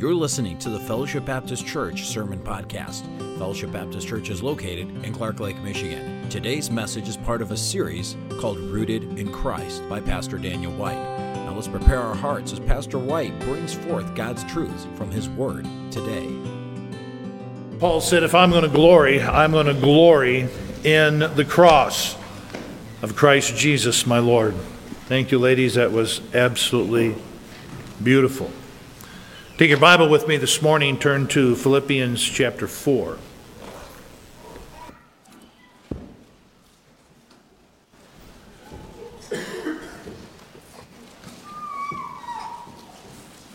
You're listening to the Fellowship Baptist Church Sermon Podcast. Fellowship Baptist Church is located in Clark Lake, Michigan. Today's message is part of a series called Rooted in Christ by Pastor Daniel White. Now let's prepare our hearts as Pastor White brings forth God's truths from his word today. Paul said, If I'm going to glory, I'm going to glory in the cross of Christ Jesus, my Lord. Thank you, ladies. That was absolutely beautiful. Take your Bible with me this morning, turn to Philippians chapter 4.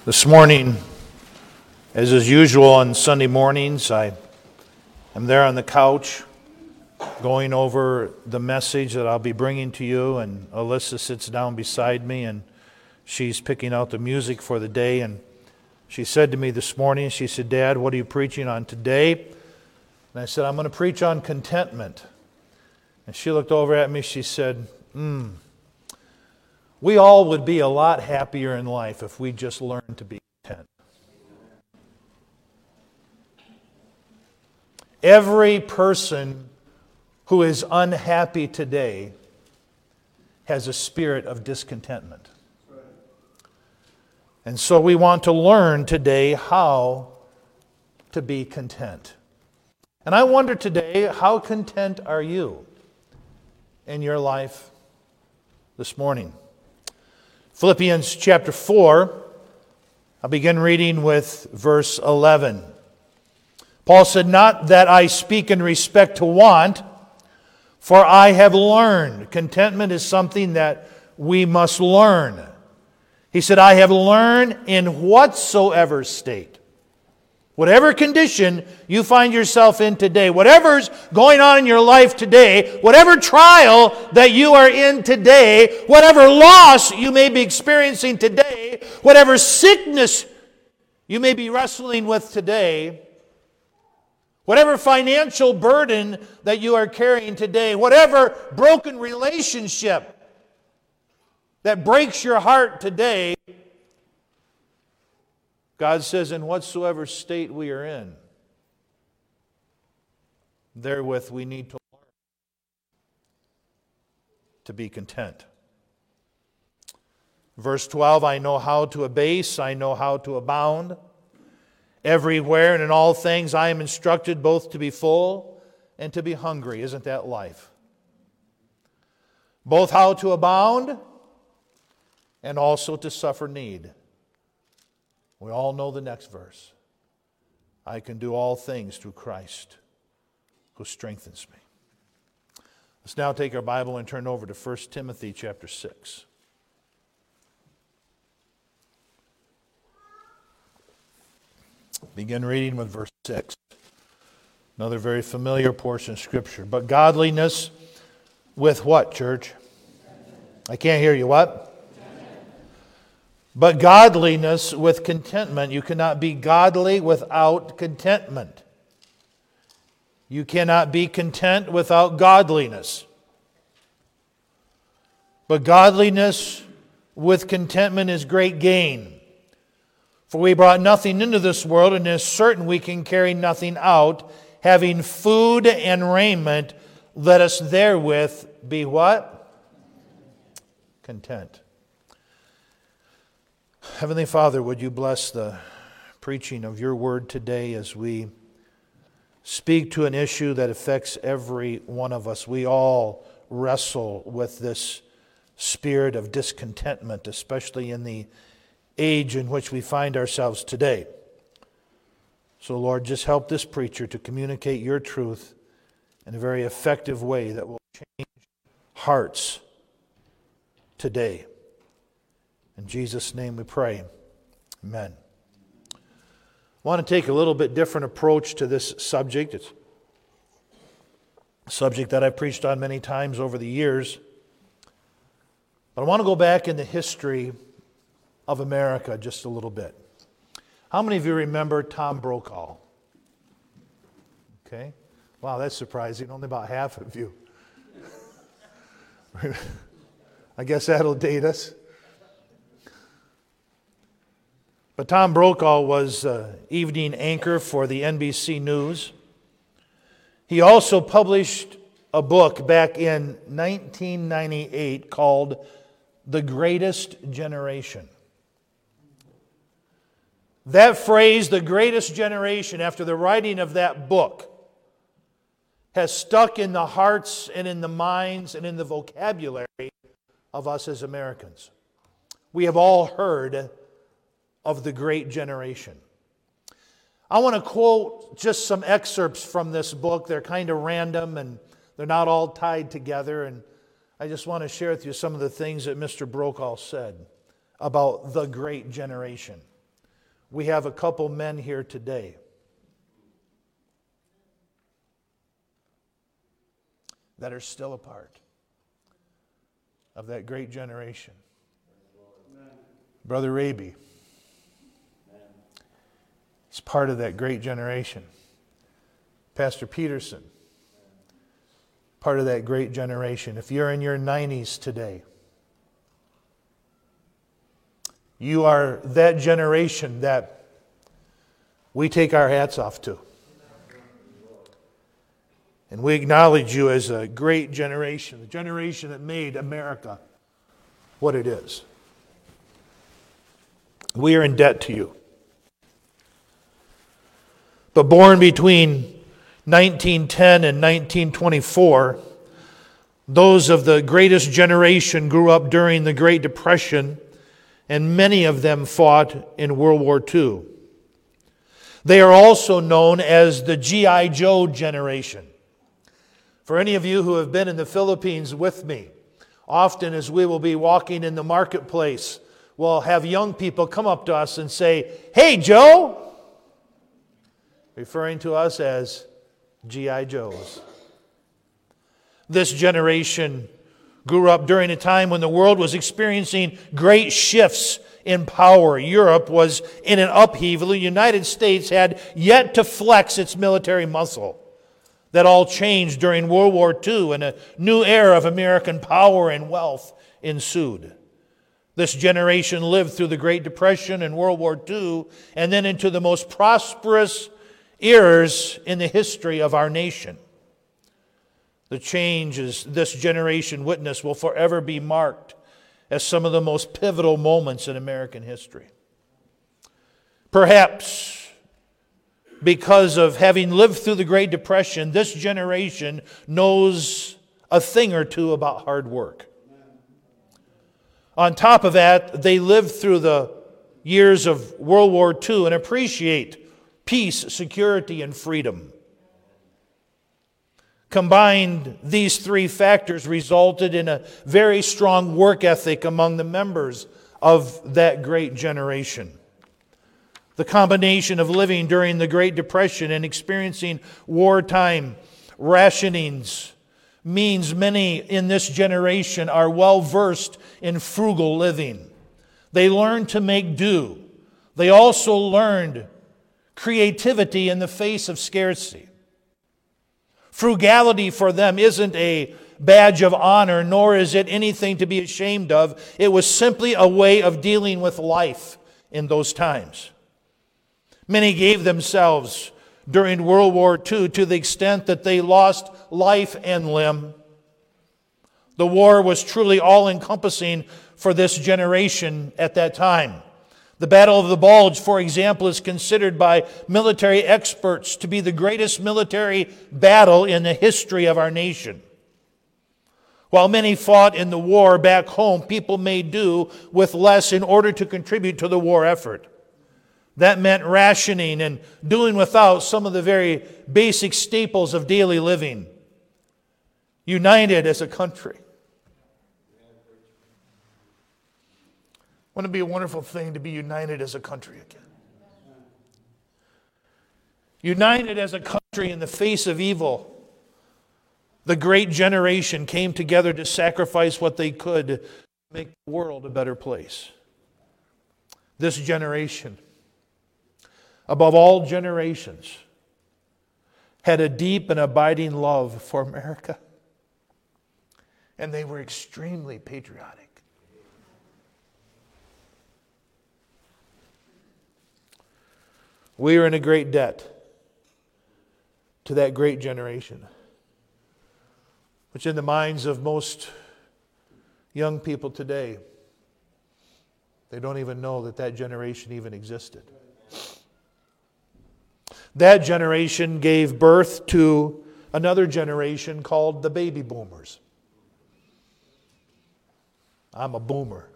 This morning, as is usual on Sunday mornings, I am there on the couch going over the message that I'll be bringing to you, and Alyssa sits down beside me and she's picking out the music for the day. And she said to me this morning, she said, Dad, what are you preaching on today? And I said, I'm going to preach on contentment. And she looked over at me, she said, Hmm, we all would be a lot happier in life if we just learned to be content. Every person who is unhappy today has a spirit of discontentment. And so we want to learn today how to be content. And I wonder today, how content are you in your life this morning? Philippians chapter 4, I'll begin reading with verse 11. Paul said, Not that I speak in respect to want, for I have learned. Contentment is something that we must learn. He said, I have learned in whatsoever state, whatever condition you find yourself in today, whatever's going on in your life today, whatever trial that you are in today, whatever loss you may be experiencing today, whatever sickness you may be wrestling with today, whatever financial burden that you are carrying today, whatever broken relationship that breaks your heart today, God says, in whatsoever state we are in, therewith we need to learn to be content. Verse 12 I know how to abase, I know how to abound. Everywhere and in all things I am instructed both to be full and to be hungry. Isn't that life? Both how to abound and also to suffer need. We all know the next verse. I can do all things through Christ who strengthens me. Let's now take our Bible and turn over to 1 Timothy chapter 6. Begin reading with verse 6. Another very familiar portion of Scripture. But godliness with what, church? I can't hear you. What? But godliness with contentment. You cannot be godly without contentment. You cannot be content without godliness. But godliness with contentment is great gain. For we brought nothing into this world, and it is certain we can carry nothing out. Having food and raiment, let us therewith be what? Content. Heavenly Father, would you bless the preaching of your word today as we speak to an issue that affects every one of us? We all wrestle with this spirit of discontentment, especially in the age in which we find ourselves today. So, Lord, just help this preacher to communicate your truth in a very effective way that will change hearts today. In Jesus' name we pray. Amen. I want to take a little bit different approach to this subject. It's a subject that I've preached on many times over the years. But I want to go back in the history of America just a little bit. How many of you remember Tom Brokaw? Okay. Wow, that's surprising. Only about half of you. I guess that'll date us. But Tom Brokaw was uh, evening anchor for the NBC News. He also published a book back in 1998 called The Greatest Generation. That phrase, the greatest generation, after the writing of that book, has stuck in the hearts and in the minds and in the vocabulary of us as Americans. We have all heard of the great generation. I want to quote just some excerpts from this book. They're kind of random and they're not all tied together. And I just want to share with you some of the things that Mr. Brokaw said about the great generation. We have a couple men here today. That are still a part of that great generation. Brother Raby. He's part of that great generation. Pastor Peterson, part of that great generation. If you're in your 90s today, you are that generation that we take our hats off to. And we acknowledge you as a great generation, the generation that made America what it is. We are in debt to you. But born between 1910 and 1924, those of the greatest generation grew up during the Great Depression, and many of them fought in World War II. They are also known as the G.I. Joe generation. For any of you who have been in the Philippines with me, often as we will be walking in the marketplace, we'll have young people come up to us and say, Hey, Joe! Referring to us as G.I. Joes. This generation grew up during a time when the world was experiencing great shifts in power. Europe was in an upheaval. The United States had yet to flex its military muscle. That all changed during World War II, and a new era of American power and wealth ensued. This generation lived through the Great Depression and World War II, and then into the most prosperous eras in the history of our nation. The changes this generation witnessed will forever be marked as some of the most pivotal moments in American history. Perhaps because of having lived through the Great Depression, this generation knows a thing or two about hard work. On top of that, they lived through the years of World War II and appreciate peace, security, and freedom. Combined, these three factors resulted in a very strong work ethic among the members of that great generation. The combination of living during the Great Depression and experiencing wartime rationings means many in this generation are well versed in frugal living. They learned to make do. They also learned creativity in the face of scarcity. Frugality for them isn't a badge of honor, nor is it anything to be ashamed of. It was simply a way of dealing with life in those times. Many gave themselves during World War II to the extent that they lost life and limb. The war was truly all encompassing for this generation at that time. The Battle of the Bulge, for example, is considered by military experts to be the greatest military battle in the history of our nation. While many fought in the war back home, people made do with less in order to contribute to the war effort. That meant rationing and doing without some of the very basic staples of daily living. United as a country. Wouldn't it be a wonderful thing to be united as a country again? United as a country in the face of evil. The great generation came together to sacrifice what they could to make the world a better place. This generation, above all generations, had a deep and abiding love for America. And they were extremely patriotic. We are in a great debt to that great generation, which, in the minds of most young people today, they don't even know that that generation even existed. That generation gave birth to another generation called the baby boomers. I'm a boomer.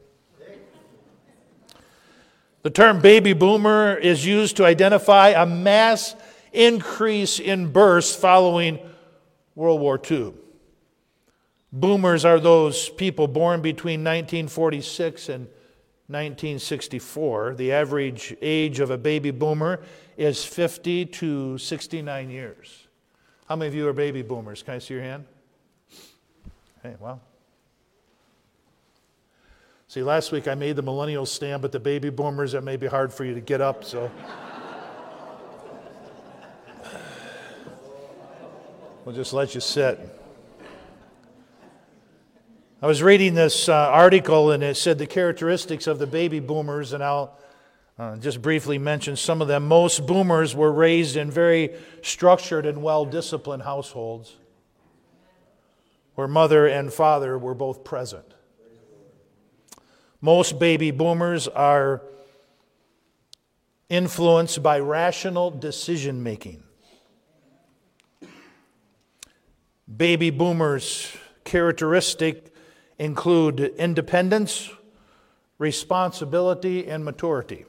The term baby boomer is used to identify a mass increase in births following World War II. Boomers are those people born between 1946 and 1964. The average age of a baby boomer is 50 to 69 years. How many of you are baby boomers? Can I see your hand? Hey, well. See, last week I made the millennials stand, but the baby boomers, it may be hard for you to get up, so. we'll just let you sit. I was reading this uh, article and it said the characteristics of the baby boomers, and I'll uh, just briefly mention some of them. Most boomers were raised in very structured and well disciplined households where mother and father were both present. Most baby boomers are influenced by rational decision making. Baby boomers' characteristic include independence, responsibility, and maturity.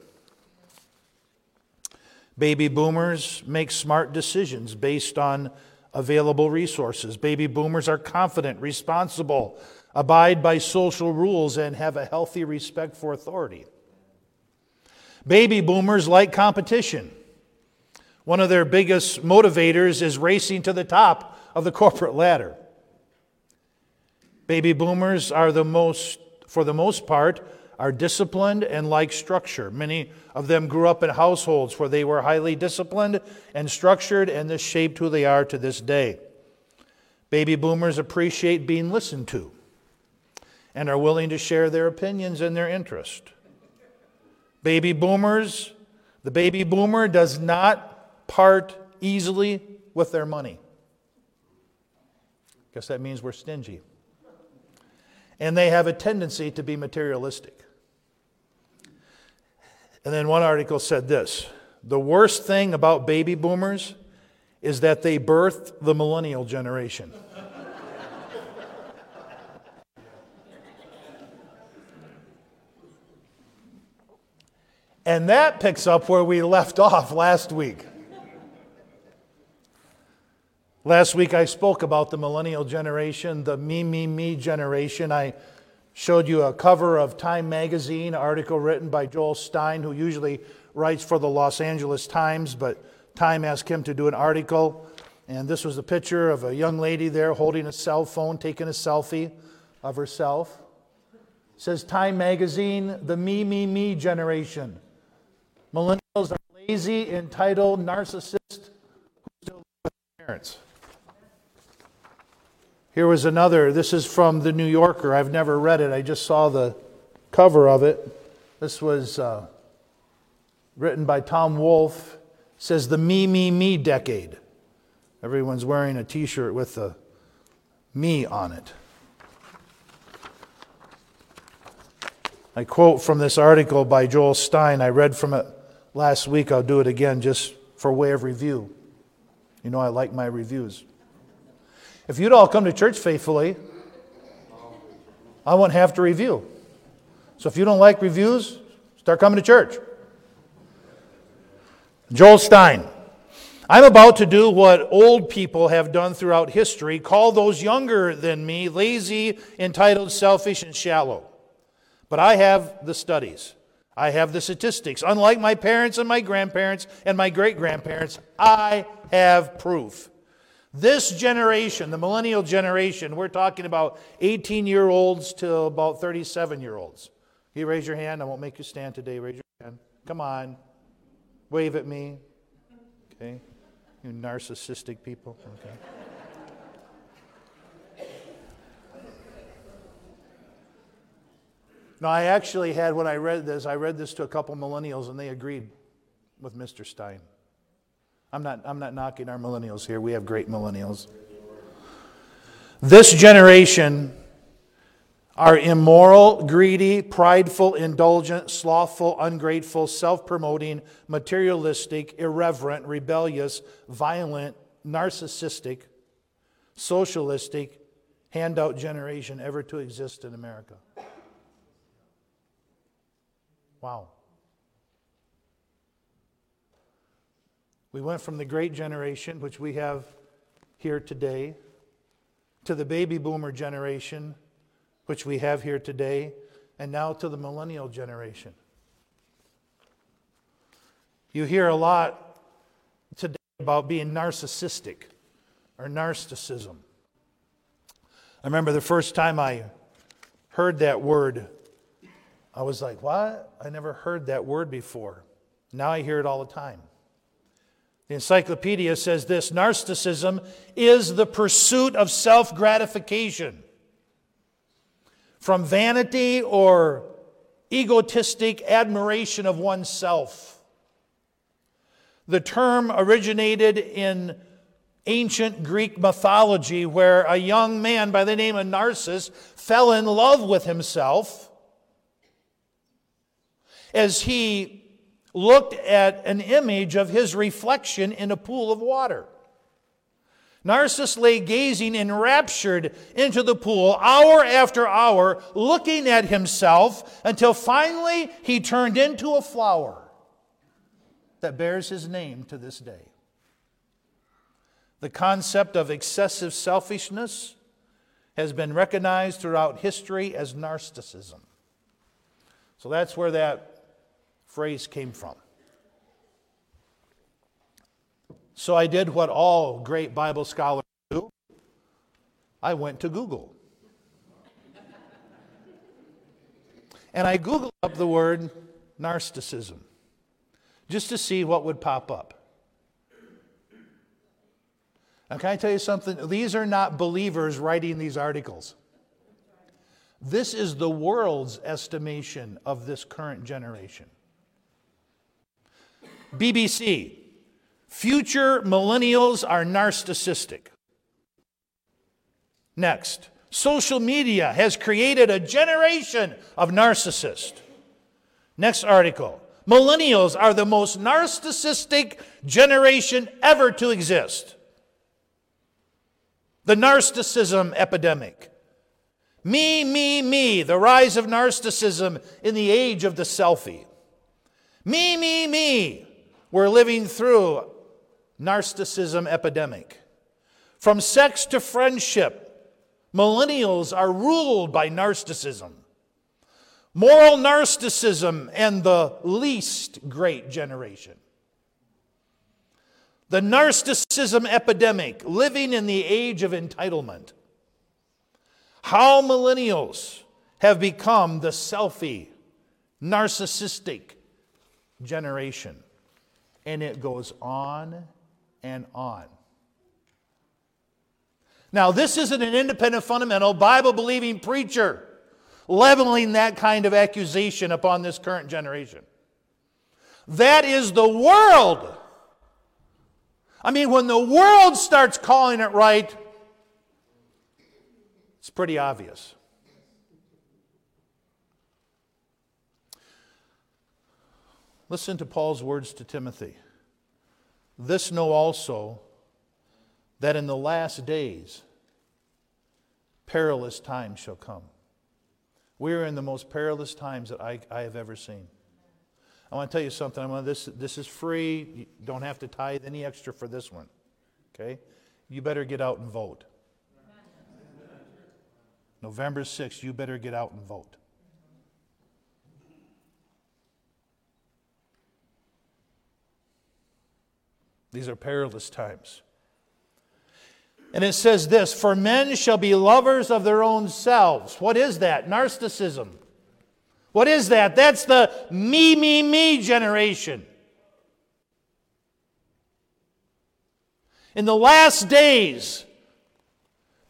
Baby boomers make smart decisions based on available resources. Baby boomers are confident, responsible, abide by social rules, and have a healthy respect for authority. Baby boomers like competition. One of their biggest motivators is racing to the top of the corporate ladder. Baby boomers are the most, for the most part, are disciplined and like structure. Many of them grew up in households where they were highly disciplined and structured, and this shaped who they are to this day. Baby boomers appreciate being listened to and are willing to share their opinions and their interest. Baby boomers, the baby boomer does not part easily with their money. Guess that means we're stingy and they have a tendency to be materialistic. And then one article said this The worst thing about baby boomers is that they birthed the millennial generation. And that picks up where we left off last week. Last week I spoke about the millennial generation, the me, me, me generation. I showed you a cover of Time magazine, article written by Joel Stein, who usually writes for the Los Angeles Times, but Time asked him to do an article. And this was a picture of a young lady there holding a cell phone, taking a selfie of herself. It says Time magazine, the me, me, me generation. Millennials are lazy, entitled, their parents. Here was another. This is from The New Yorker. I've never read it, I just saw the cover of it. This was uh, written by Tom Wolfe. It says the me, me, me decade. Everyone's wearing a t shirt with the me on it. I quote from this article by Joel Stein. I read from it last week. I'll do it again just for way of review. You know, I like my reviews. If you'd all come to church faithfully, I wouldn't have to review. So if you don't like reviews, start coming to church. Joel Stein. I'm about to do what old people have done throughout history call those younger than me lazy, entitled, selfish, and shallow. But I have the studies. I have the statistics. Unlike my parents and my grandparents and my great grandparents, I have proof. This generation, the millennial generation, we're talking about 18 year olds to about 37 year olds. You raise your hand. I won't make you stand today. Raise your hand. Come on. Wave at me. Okay. You narcissistic people. Okay. No, I actually had, when I read this, I read this to a couple millennials and they agreed. with Mr. Stein. I'm not, I'm not knocking our millennials here. We have great millennials. This generation are immoral, greedy, prideful, indulgent, slothful, ungrateful, self promoting, materialistic, irreverent, rebellious, violent, narcissistic, socialistic, handout generation ever to exist in America. Wow. We went from the great generation, which we have here today, to the baby boomer generation, which we have here today, and now to the millennial generation. You hear a lot today about being narcissistic or narcissism. I remember the first time I heard that word, I was like, what? I never heard that word before. Now I hear it all the time. The encyclopedia says this narcissism is the pursuit of self gratification from vanity or egotistic admiration of oneself. The term originated in ancient Greek mythology where a young man by the name of Narcissus fell in love with himself as he looked at an image of his reflection in a pool of water. Narcissus lay gazing enraptured into the pool hour after hour, looking at himself until finally he turned into a flower that bears his name to this day. The concept of excessive selfishness has been recognized throughout history as narcissism. So that's where that phrase came from. So I did what all great Bible scholars do I went to Google. and I Googled up the word narcissism just to see what would pop up. Now, can I tell you something? These are not believers writing these articles. This is the world's estimation of this current generation. BBC, future millennials are narcissistic. Next, social media has created a generation of narcissists. Next article, millennials are the most narcissistic generation ever to exist. The narcissism epidemic. Me, me, me, the rise of narcissism in the age of the selfie. Me, me, me, we're living through narcissism epidemic. From sex to friendship, millennials are ruled by narcissism. Moral narcissism and the least great generation. The narcissism epidemic, living in the age of entitlement. How millennials have become the selfie, narcissistic generation. And it goes on and on. Now, this isn't an independent, fundamental, Bible believing preacher leveling that kind of accusation upon this current generation. That is the world. I mean, when the world starts calling it right, it's pretty obvious. Listen to Paul's words to Timothy. This know also that in the last days perilous times shall come. We are in the most perilous times that I, I have ever seen. I want to tell you something. I want this, this is free. You don't have to tithe any extra for this one. Okay? You better get out and vote. November 6th, you better get out and vote. These are perilous times. And it says this For men shall be lovers of their own selves. What is that? Narcissism. What is that? That's the me, me, me generation. In the last days,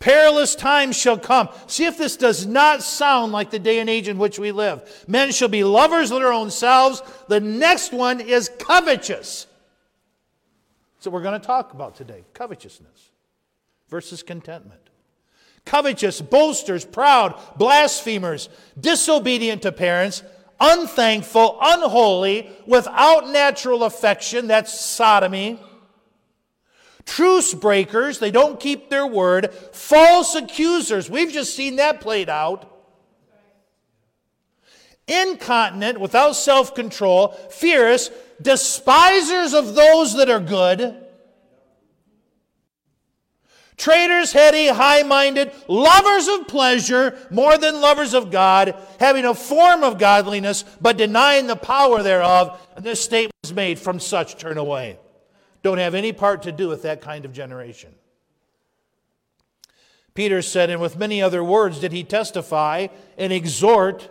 Perilous times shall come. See if this does not sound like the day and age in which we live. Men shall be lovers of their own selves. The next one is covetous. So we're going to talk about today covetousness versus contentment. Covetous, boasters, proud, blasphemers, disobedient to parents, unthankful, unholy, without natural affection, that's sodomy truce breakers, they don't keep their word, false accusers, we've just seen that played out. Incontinent, without self control, fierce, despisers of those that are good, traitors, heady, high minded, lovers of pleasure more than lovers of God, having a form of godliness, but denying the power thereof. And this statement is made from such turn away don't have any part to do with that kind of generation. Peter said, and with many other words did he testify and exhort,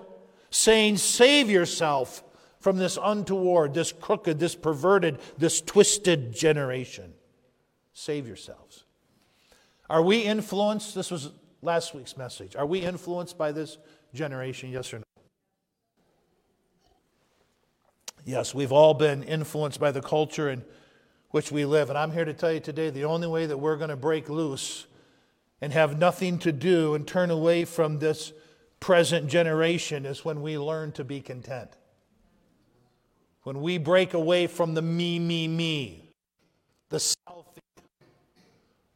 saying, Save yourself from this untoward, this crooked, this perverted, this twisted generation. Save yourselves. Are we influenced? This was last week's message. Are we influenced by this generation? Yes or no? Yes, we've all been influenced by the culture in which we live. And I'm here to tell you today the only way that we're going to break loose and have nothing to do and turn away from this present generation is when we learn to be content. When we break away from the me, me, me, the selfie,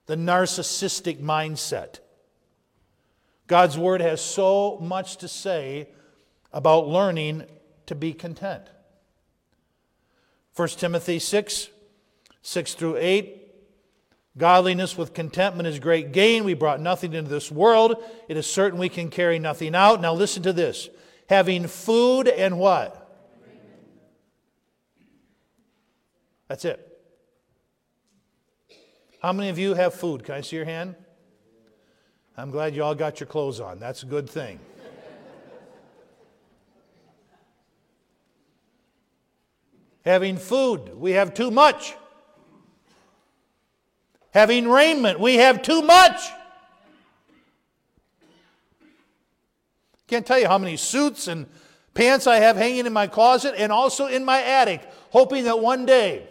the narcissistic mindset. God's Word has so much to say about learning to be content. 1 Timothy 6 6 through 8. Godliness with contentment is great gain. We brought nothing into this world. It is certain we can carry nothing out. Now listen to this. Having food and what? That's it. How many of you have food? Can I see your hand? I'm glad you all got your clothes on. That's a good thing. Having food, we have too much having raiment. We have too much. Can't tell you how many suits and pants I have hanging in my closet and also in my attic, hoping that one day.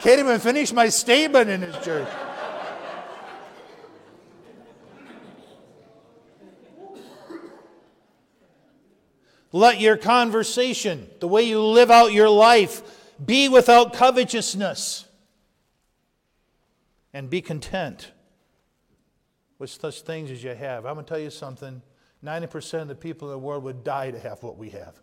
Can't even finish my statement in this church. Let your conversation, the way you live out your life, be without covetousness. And be content with such things as you have. I'm going to tell you something 90% of the people in the world would die to have what we have.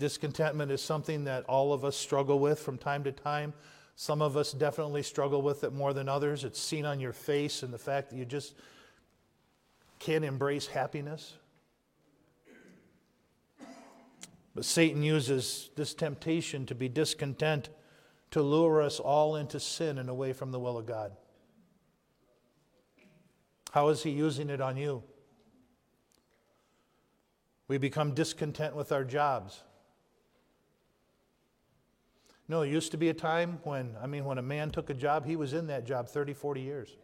Discontentment is something that all of us struggle with from time to time. Some of us definitely struggle with it more than others. It's seen on your face and the fact that you just can't embrace happiness. But Satan uses this temptation to be discontent to lure us all into sin and away from the will of God. How is he using it on you? We become discontent with our jobs. No, it used to be a time when, I mean, when a man took a job, he was in that job 30, 40 years.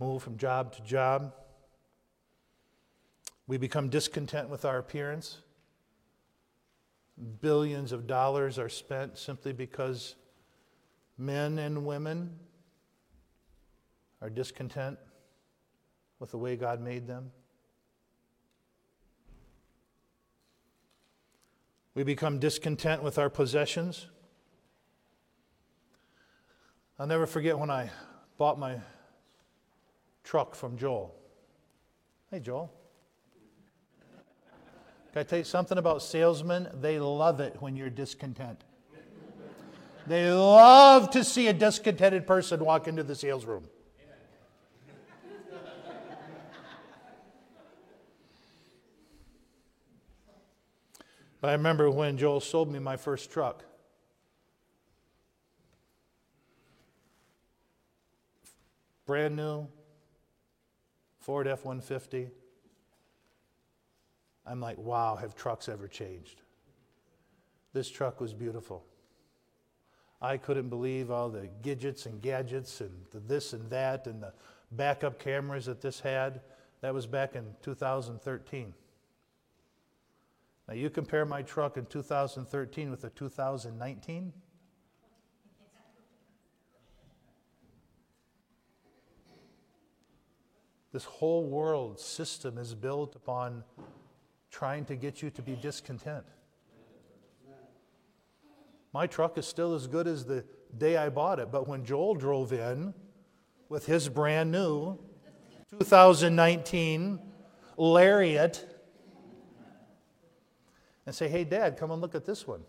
Move from job to job. We become discontent with our appearance. Billions of dollars are spent simply because men and women are discontent with the way God made them. We become discontent with our possessions. I'll never forget when I bought my truck from Joel. Hey, Joel. Can I tell you something about salesmen? They love it when you're discontent. They love to see a discontented person walk into the sales room. But I remember when Joel sold me my first truck. Brand new Ford F 150. I'm like, wow, have trucks ever changed? This truck was beautiful. I couldn't believe all the gadgets and gadgets and the this and that and the backup cameras that this had. That was back in 2013. Now, you compare my truck in 2013 with the 2019. This whole world system is built upon trying to get you to be discontent. My truck is still as good as the day I bought it, but when Joel drove in with his brand new 2019 Lariat and say, Hey, Dad, come and look at this one.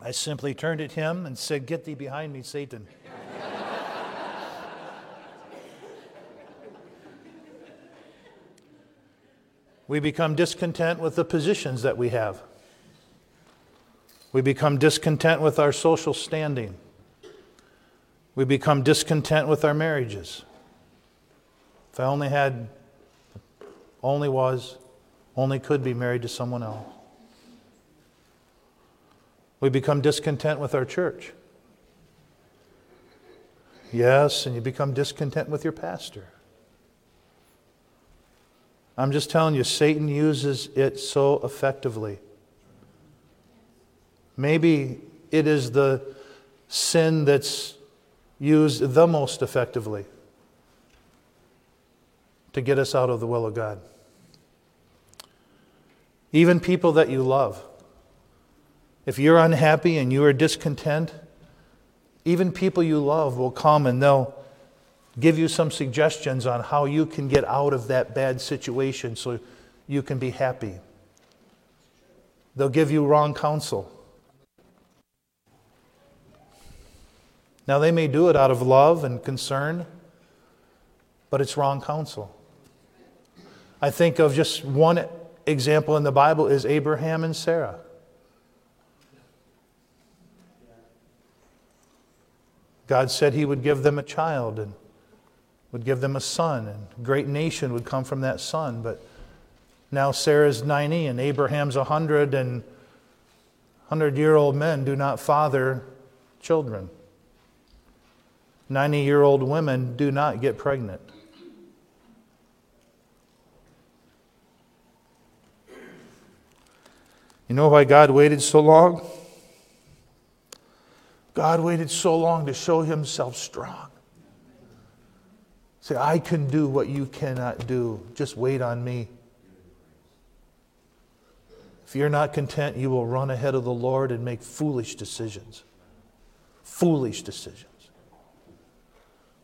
I simply turned at him and said, Get thee behind me, Satan. we become discontent with the positions that we have. We become discontent with our social standing. We become discontent with our marriages. If I only had, only was, only could be married to someone else. We become discontent with our church. Yes, and you become discontent with your pastor. I'm just telling you, Satan uses it so effectively. Maybe it is the sin that's used the most effectively to get us out of the will of God. Even people that you love. If you're unhappy and you are discontent, even people you love will come and they'll give you some suggestions on how you can get out of that bad situation so you can be happy. They'll give you wrong counsel. Now, they may do it out of love and concern, but it's wrong counsel. I think of just one example in the Bible is Abraham and Sarah. God said he would give them a child and would give them a son, and a great nation would come from that son. But now Sarah's 90 and Abraham's 100, and 100 year old men do not father children. 90 year old women do not get pregnant. You know why God waited so long? God waited so long to show himself strong. Say, I can do what you cannot do. Just wait on me. If you're not content, you will run ahead of the Lord and make foolish decisions. Foolish decisions.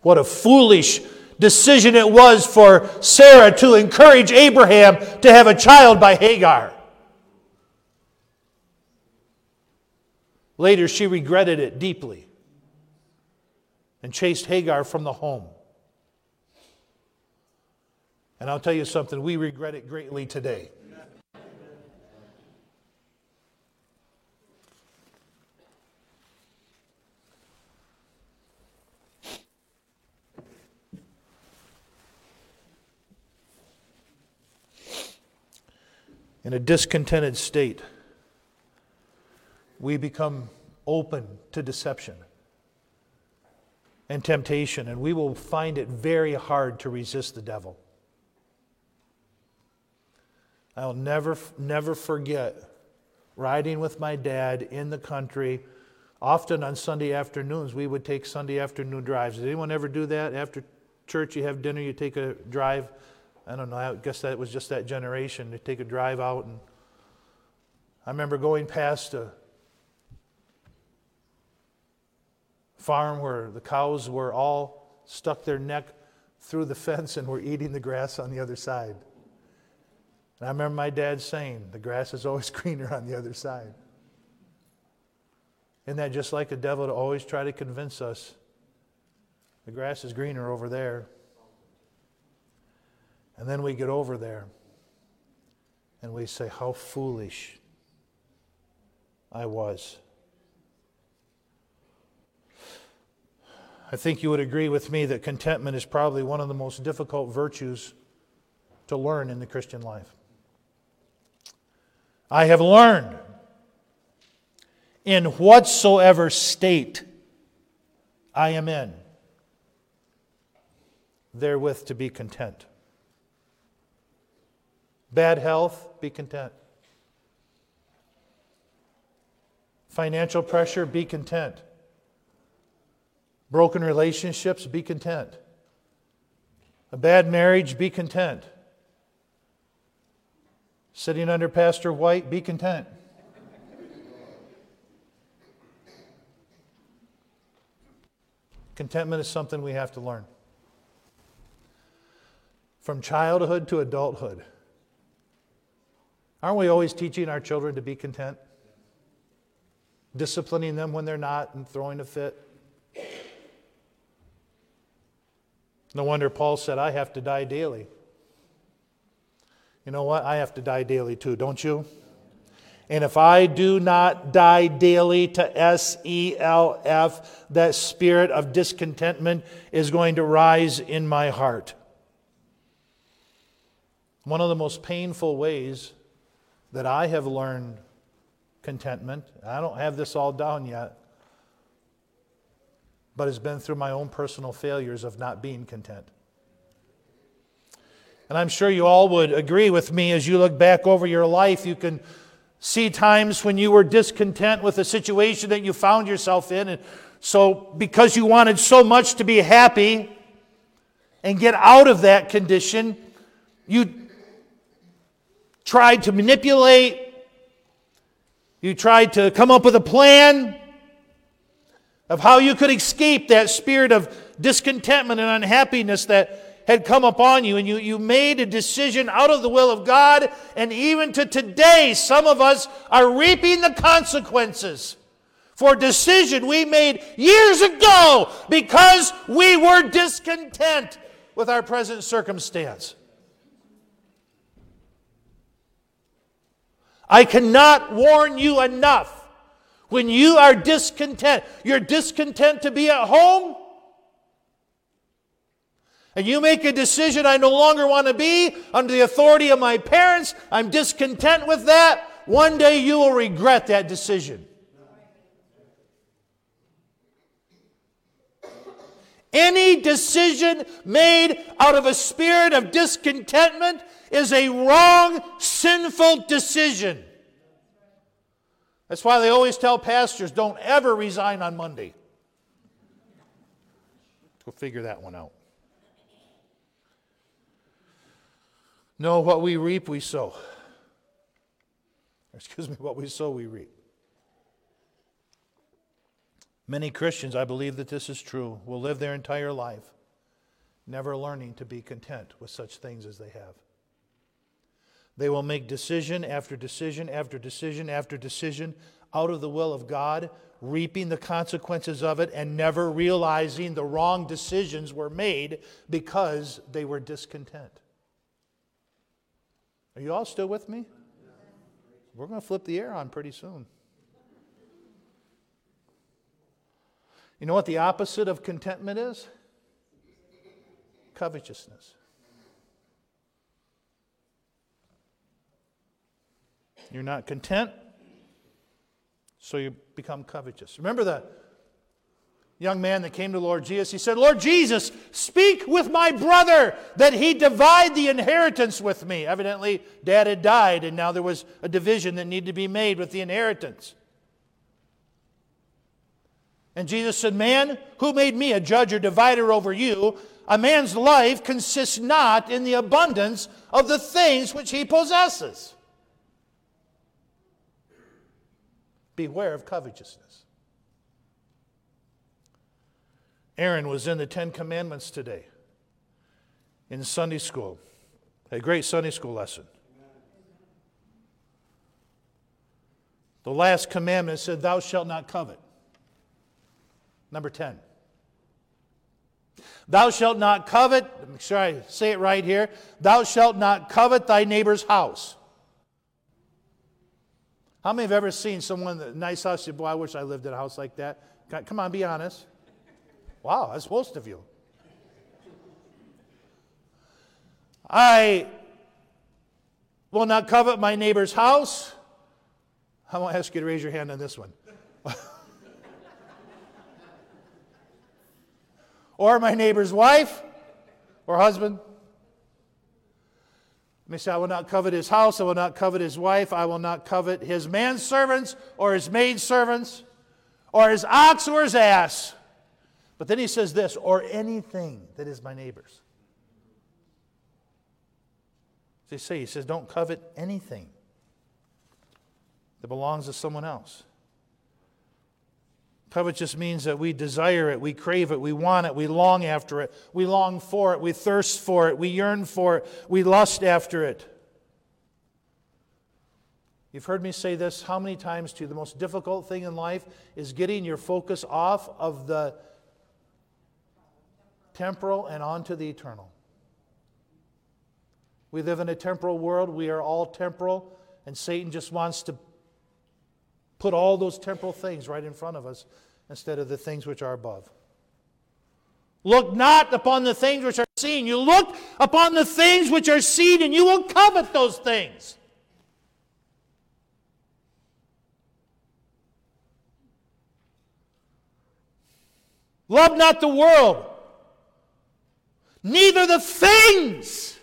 What a foolish decision it was for Sarah to encourage Abraham to have a child by Hagar. Later, she regretted it deeply and chased Hagar from the home. And I'll tell you something, we regret it greatly today. In a discontented state, we become open to deception and temptation, and we will find it very hard to resist the devil. I'll never, never forget riding with my dad in the country. Often on Sunday afternoons, we would take Sunday afternoon drives. Did anyone ever do that? After church, you have dinner, you take a drive. I don't know, I guess that was just that generation. to take a drive out. And I remember going past a farm where the cows were all stuck their neck through the fence and were eating the grass on the other side. And I remember my dad saying, the grass is always greener on the other side. Isn't that just like the devil to always try to convince us the grass is greener over there? And then we get over there and we say, How foolish I was. I think you would agree with me that contentment is probably one of the most difficult virtues to learn in the Christian life. I have learned in whatsoever state I am in, therewith to be content. Bad health, be content. Financial pressure, be content. Broken relationships, be content. A bad marriage, be content. Sitting under Pastor White, be content. Contentment is something we have to learn. From childhood to adulthood. Aren't we always teaching our children to be content? Disciplining them when they're not and throwing a fit? No wonder Paul said, I have to die daily. You know what? I have to die daily too, don't you? And if I do not die daily to S E L F, that spirit of discontentment is going to rise in my heart. One of the most painful ways that I have learned contentment, I don't have this all down yet, but has been through my own personal failures of not being content. And I'm sure you all would agree with me as you look back over your life, you can see times when you were discontent with the situation that you found yourself in. And so, because you wanted so much to be happy and get out of that condition, you tried to manipulate, you tried to come up with a plan of how you could escape that spirit of discontentment and unhappiness that had come upon you, and you, you made a decision out of the will of God, and even to today, some of us are reaping the consequences for a decision we made years ago because we were discontent with our present circumstance. I cannot warn you enough when you are discontent, you're discontent to be at home, and you make a decision I no longer want to be under the authority of my parents, I'm discontent with that, one day you will regret that decision. Any decision made out of a spirit of discontentment is a wrong, sinful decision. That's why they always tell pastors don't ever resign on Monday. Go figure that one out. No, what we reap, we sow. Excuse me, what we sow, we reap. Many Christians, I believe that this is true, will live their entire life never learning to be content with such things as they have. They will make decision after decision after decision after decision out of the will of God, reaping the consequences of it and never realizing the wrong decisions were made because they were discontent. Are you all still with me? We're going to flip the air on pretty soon. You know what the opposite of contentment is? Covetousness. You're not content, so you become covetous. Remember the young man that came to Lord Jesus? He said, Lord Jesus, speak with my brother that he divide the inheritance with me. Evidently, dad had died, and now there was a division that needed to be made with the inheritance. And Jesus said, Man, who made me a judge or divider over you? A man's life consists not in the abundance of the things which he possesses. Beware of covetousness. Aaron was in the Ten Commandments today in Sunday school, a great Sunday school lesson. The last commandment said, Thou shalt not covet. Number 10. Thou shalt not covet, make sure I say it right here. Thou shalt not covet thy neighbor's house. How many have ever seen someone, a nice house, say, boy, I wish I lived in a house like that? Come on, be honest. Wow, that's most of you. I will not covet my neighbor's house. I won't ask you to raise your hand on this one. or my neighbor's wife or husband. Let me say, I will not covet his house, I will not covet his wife, I will not covet his manservants or his maidservants, or his ox or his ass. But then he says this, or anything that is my neighbor's. They say, he says, don't covet anything that belongs to someone else. Covet just means that we desire it, we crave it, we want it, we long after it, we long for it, we thirst for it, we yearn for it, we lust after it. You've heard me say this how many times to? The most difficult thing in life is getting your focus off of the temporal and onto the eternal. We live in a temporal world. We are all temporal, and Satan just wants to put all those temporal things right in front of us instead of the things which are above. Look not upon the things which are seen. You look upon the things which are seen, and you will covet those things. Love not the world, neither the things.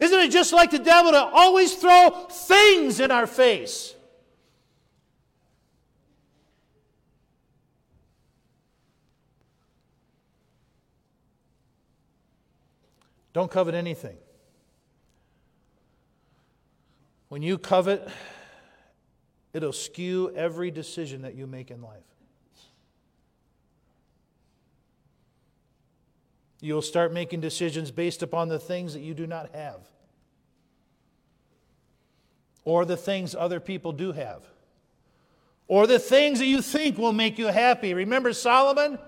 Isn't it just like the devil to always throw things in our face? Don't covet anything. When you covet, it'll skew every decision that you make in life. You'll start making decisions based upon the things that you do not have, or the things other people do have, or the things that you think will make you happy. Remember Solomon?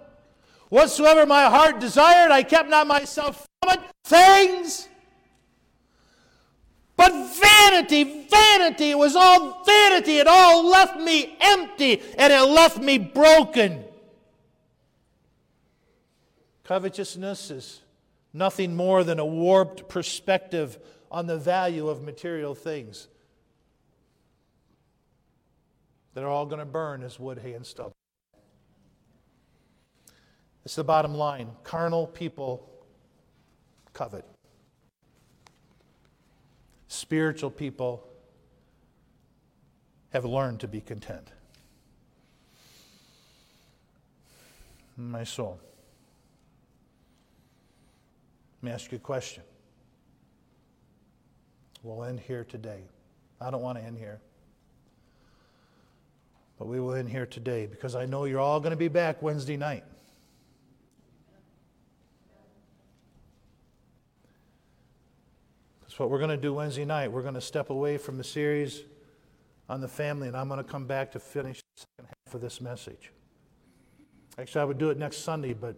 Whatsoever my heart desired, I kept not myself Things. But vanity, vanity, it was all vanity. It all left me empty and it left me broken. Covetousness is nothing more than a warped perspective on the value of material things that are all going to burn as wood, hay, and stubble. It's the bottom line. Carnal people covet. Spiritual people have learned to be content. My soul. Let me ask you a question. We'll end here today. I don't want to end here. But we will end here today because I know you're all going to be back Wednesday night. That's what we're going to do Wednesday night. We're going to step away from the series on the family, and I'm going to come back to finish the second half of this message. Actually, I would do it next Sunday, but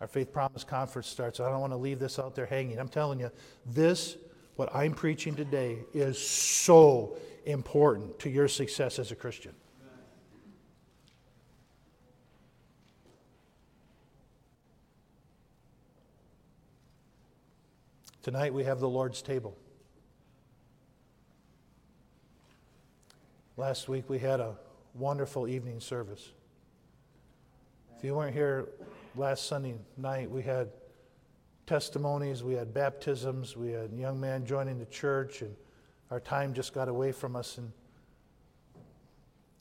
our Faith Promise Conference starts. I don't want to leave this out there hanging. I'm telling you, this, what I'm preaching today, is so important to your success as a Christian. Tonight we have the Lord's table. Last week we had a wonderful evening service. If you weren't here last Sunday night, we had testimonies, we had baptisms, we had a young man joining the church, and our time just got away from us. And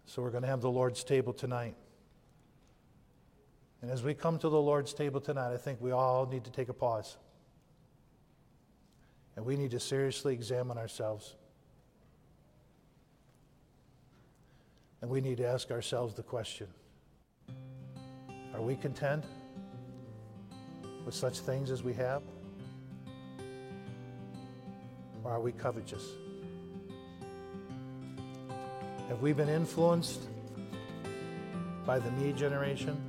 so we're going to have the Lord's table tonight. And as we come to the Lord's table tonight, I think we all need to take a pause. And we need to seriously examine ourselves. And we need to ask ourselves the question Are we content with such things as we have? Or are we covetous? Have we been influenced by the me generation?